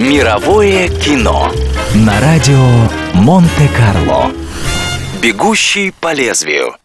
Мировое кино на радио Монте-Карло. Бегущий по лезвию.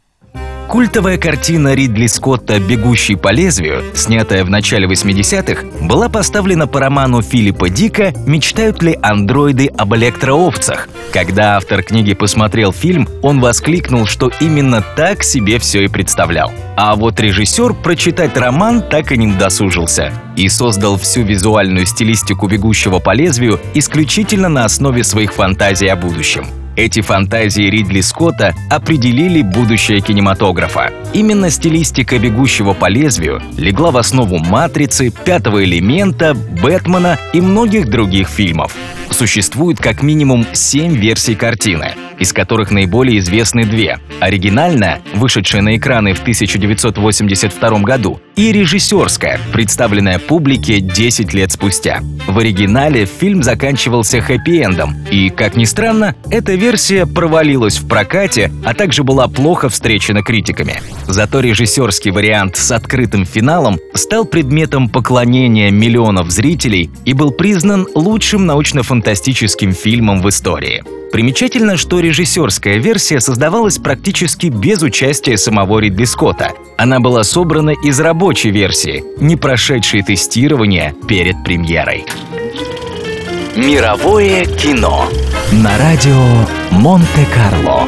Культовая картина Ридли Скотта «Бегущий по лезвию», снятая в начале 80-х, была поставлена по роману Филиппа Дика «Мечтают ли андроиды об электроовцах?». Когда автор книги посмотрел фильм, он воскликнул, что именно так себе все и представлял. А вот режиссер прочитать роман так и не удосужился и создал всю визуальную стилистику «Бегущего по лезвию» исключительно на основе своих фантазий о будущем. Эти фантазии Ридли Скотта определили будущее кинематографа. Именно стилистика «Бегущего по лезвию» легла в основу «Матрицы», «Пятого элемента», «Бэтмена» и многих других фильмов. Существует как минимум семь версий картины – из которых наиболее известны две. Оригинальная, вышедшая на экраны в 1982 году, и режиссерская, представленная публике 10 лет спустя. В оригинале фильм заканчивался хэппи-эндом, и, как ни странно, эта версия провалилась в прокате, а также была плохо встречена критиками. Зато режиссерский вариант с открытым финалом стал предметом поклонения миллионов зрителей и был признан лучшим научно-фантастическим фильмом в истории. Примечательно, что режиссерская версия создавалась практически без участия самого Ридли Скотта. Она была собрана из рабочей версии, не прошедшей тестирование перед премьерой. Мировое кино на радио Монте-Карло.